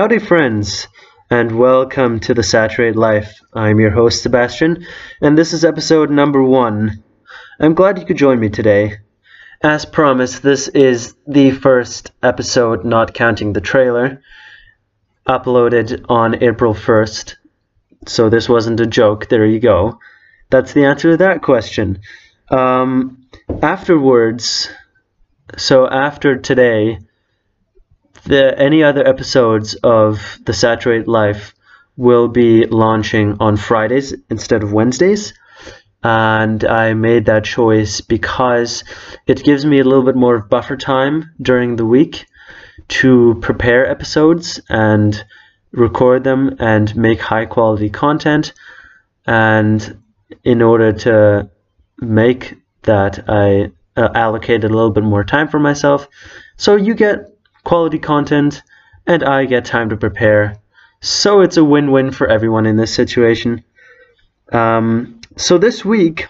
Howdy, friends, and welcome to the Saturate Life. I'm your host, Sebastian, and this is episode number one. I'm glad you could join me today. As promised, this is the first episode, not counting the trailer, uploaded on April 1st. So this wasn't a joke, there you go. That's the answer to that question. Um, afterwards, so after today, the any other episodes of the Saturate Life will be launching on Fridays instead of Wednesdays. And I made that choice because it gives me a little bit more of buffer time during the week to prepare episodes and record them and make high quality content. And in order to make that, I uh, allocated a little bit more time for myself. So you get quality content, and I get time to prepare. So it's a win win for everyone in this situation. Um, so this week,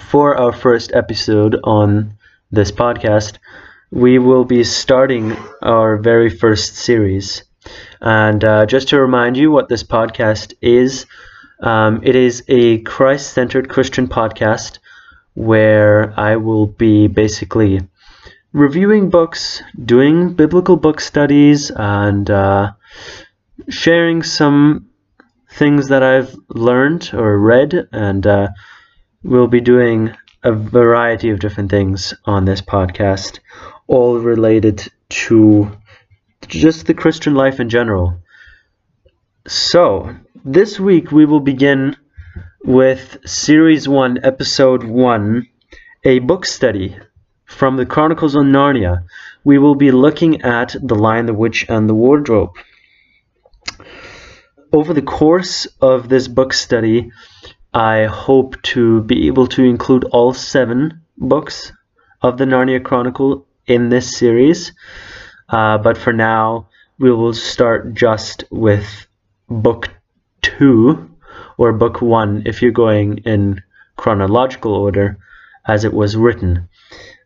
for our first episode on this podcast, we will be starting our very first series. And uh, just to remind you what this podcast is, um, it is a Christ centered Christian podcast where I will be basically reviewing books, doing biblical book studies, and uh, sharing some things that I've learned or read, and uh, we'll be doing a variety of different things on this podcast, all related to just the Christian life in general. So, this week we will begin with Series 1, Episode 1, a book study from the Chronicles of Narnia, we will be looking at The Lion, the Witch, and the Wardrobe. Over the course of this book study, I hope to be able to include all seven books of the Narnia Chronicle in this series. Uh, but for now, we will start just with book two, or book one if you're going in chronological order as it was written.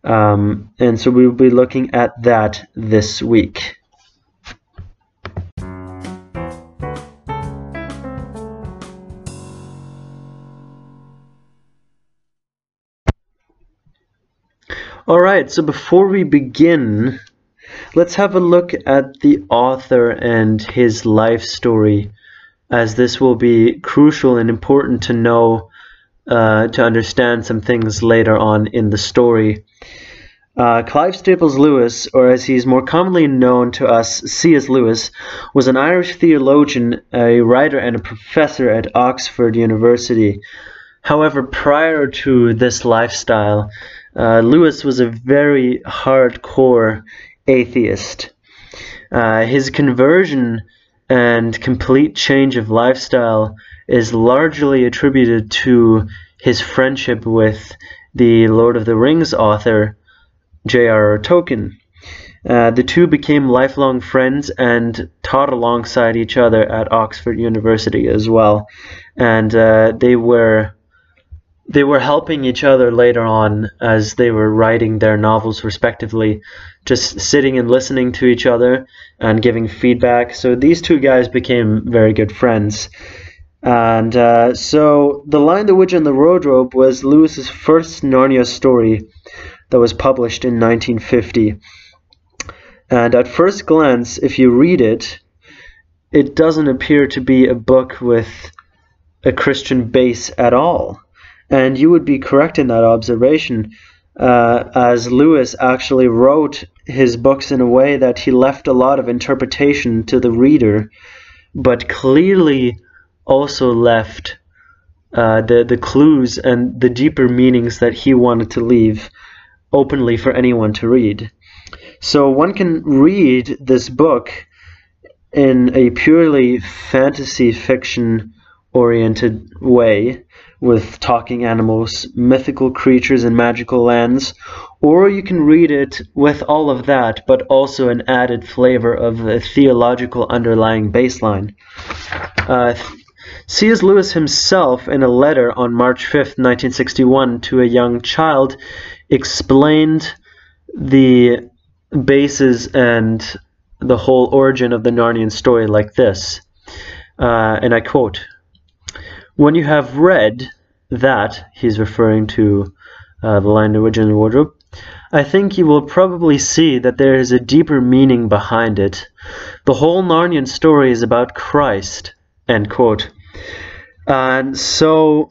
Um, and so we will be looking at that this week. Alright, so before we begin, let's have a look at the author and his life story, as this will be crucial and important to know uh, to understand some things later on in the story. Uh, Clive Staples Lewis, or as he's more commonly known to us, C.S. Lewis, was an Irish theologian, a writer, and a professor at Oxford University. However, prior to this lifestyle, uh, Lewis was a very hardcore atheist. Uh, his conversion and complete change of lifestyle is largely attributed to his friendship with the Lord of the Rings author J.R.R. Tolkien. Uh, the two became lifelong friends and taught alongside each other at Oxford University as well, and uh, they were they were helping each other later on as they were writing their novels respectively, just sitting and listening to each other and giving feedback. So these two guys became very good friends. And uh, so, The Lion, the Witch, and the Wardrobe was Lewis's first Narnia story that was published in 1950. And at first glance, if you read it, it doesn't appear to be a book with a Christian base at all. And you would be correct in that observation, uh, as Lewis actually wrote his books in a way that he left a lot of interpretation to the reader, but clearly also left uh, the the clues and the deeper meanings that he wanted to leave openly for anyone to read. So one can read this book in a purely fantasy fiction oriented way with talking animals, mythical creatures, and magical lands, or you can read it with all of that, but also an added flavor of a theological underlying baseline. Uh, C.S. Lewis himself, in a letter on March 5, 1961, to a young child, explained the bases and the whole origin of the Narnian story like this, uh, and I quote, When you have read that, he's referring to uh, the Lion, the Witch, and the Wardrobe, I think you will probably see that there is a deeper meaning behind it. The whole Narnian story is about Christ, end quote. And so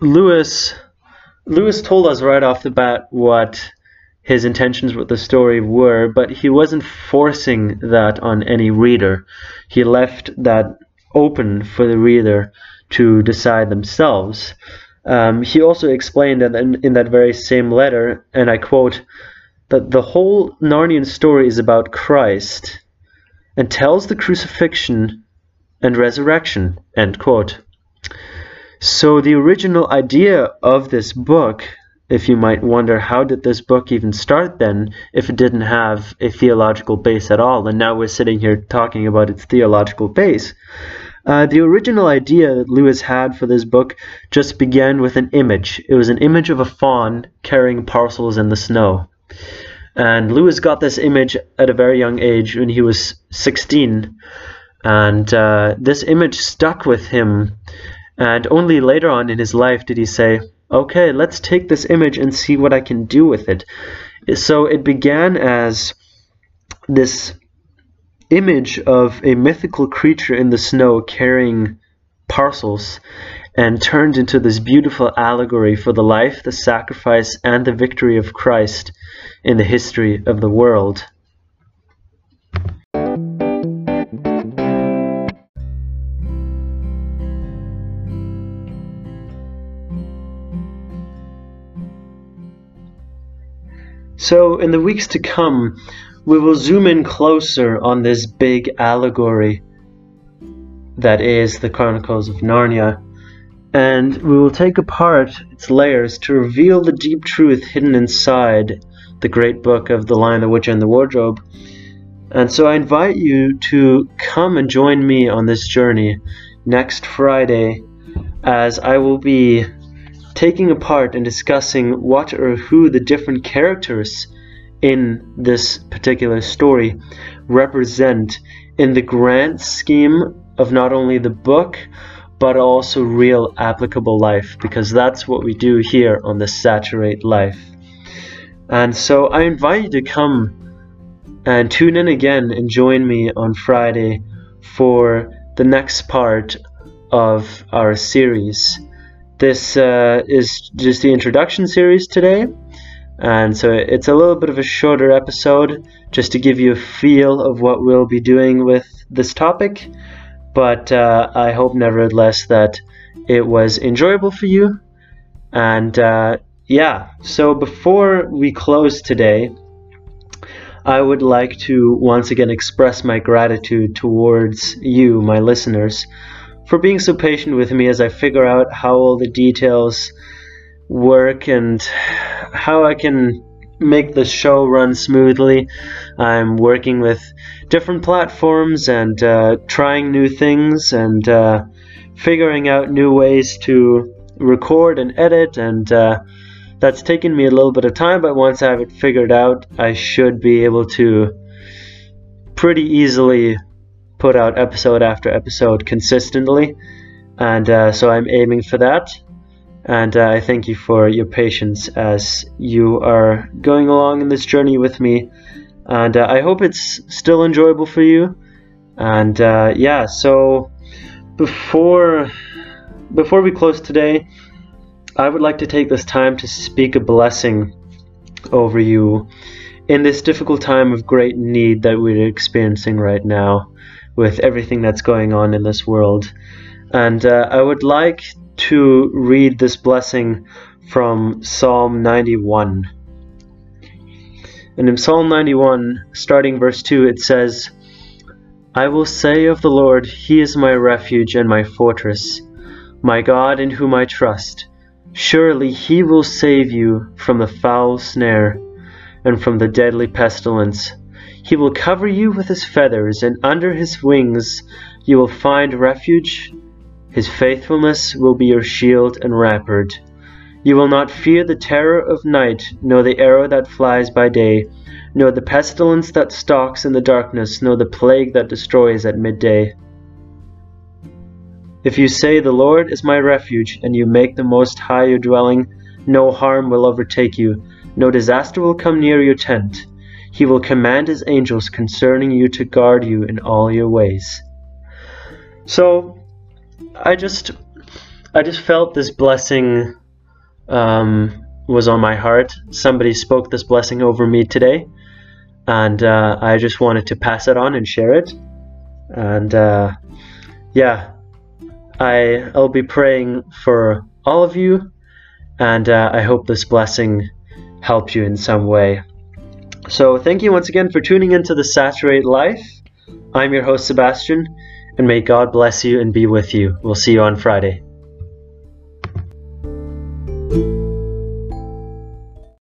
Lewis Lewis told us right off the bat what his intentions with the story were, but he wasn't forcing that on any reader. He left that open for the reader to decide themselves. Um, he also explained in, in that very same letter, and I quote, that the whole Narnian story is about Christ and tells the crucifixion and resurrection, end quote. So the original idea of this book, if you might wonder how did this book even start then if it didn't have a theological base at all, and now we're sitting here talking about its theological base. Uh, the original idea that Lewis had for this book just began with an image. It was an image of a faun carrying parcels in the snow. And Lewis got this image at a very young age when he was 16. And uh, this image stuck with him and only later on in his life did he say, okay, let's take this image and see what I can do with it. So it began as this image of a mythical creature in the snow carrying parcels and turned into this beautiful allegory for the life, the sacrifice, and the victory of Christ in the history of the world. So, in the weeks to come, we will zoom in closer on this big allegory that is the Chronicles of Narnia, and we will take apart its layers to reveal the deep truth hidden inside the great book of The Lion, the Witch, and the Wardrobe. And so I invite you to come and join me on this journey next Friday as I will be taking apart and discussing what or who the different characters in this particular story represent in the grand scheme of not only the book but also real applicable life because that's what we do here on the Saturate Life. And so I invite you to come and tune in again and join me on Friday for the next part of our series. This uh, is just the introduction series today, and so it's a little bit of a shorter episode just to give you a feel of what we'll be doing with this topic. But uh, I hope, nevertheless, that it was enjoyable for you. And uh, yeah, so before we close today, I would like to once again express my gratitude towards you, my listeners for being so patient with me as I figure out how all the details work and how I can make the show run smoothly. I'm working with different platforms and uh, trying new things and uh, figuring out new ways to record and edit and uh, that's taken me a little bit of time but once I have it figured out I should be able to pretty easily put out episode after episode consistently, and uh, so I'm aiming for that. And uh, I thank you for your patience as you are going along in this journey with me. And uh, I hope it's still enjoyable for you. And uh, yeah, so before before we close today, I would like to take this time to speak a blessing over you in this difficult time of great need that we're experiencing right now with everything that's going on in this world. And uh, I would like to read this blessing from Psalm 91. And in Psalm 91, starting verse 2, it says, I will say of the Lord, He is my refuge and my fortress, my God in whom I trust. Surely He will save you from the foul snare and from the deadly pestilence. He will cover you with his feathers, and under his wings you will find refuge. His faithfulness will be your shield and rampart. You will not fear the terror of night, nor the arrow that flies by day, nor the pestilence that stalks in the darkness, nor the plague that destroys at midday. If you say, The Lord is my refuge, and you make the Most High your dwelling, no harm will overtake you, no disaster will come near your tent. He will command his angels concerning you to guard you in all your ways. So, I just, I just felt this blessing um, was on my heart. Somebody spoke this blessing over me today, and uh, I just wanted to pass it on and share it. And uh, yeah, I, I'll be praying for all of you, and uh, I hope this blessing helps you in some way. So, thank you once again for tuning into the Saturate Life. I'm your host, Sebastian, and may God bless you and be with you. We'll see you on Friday.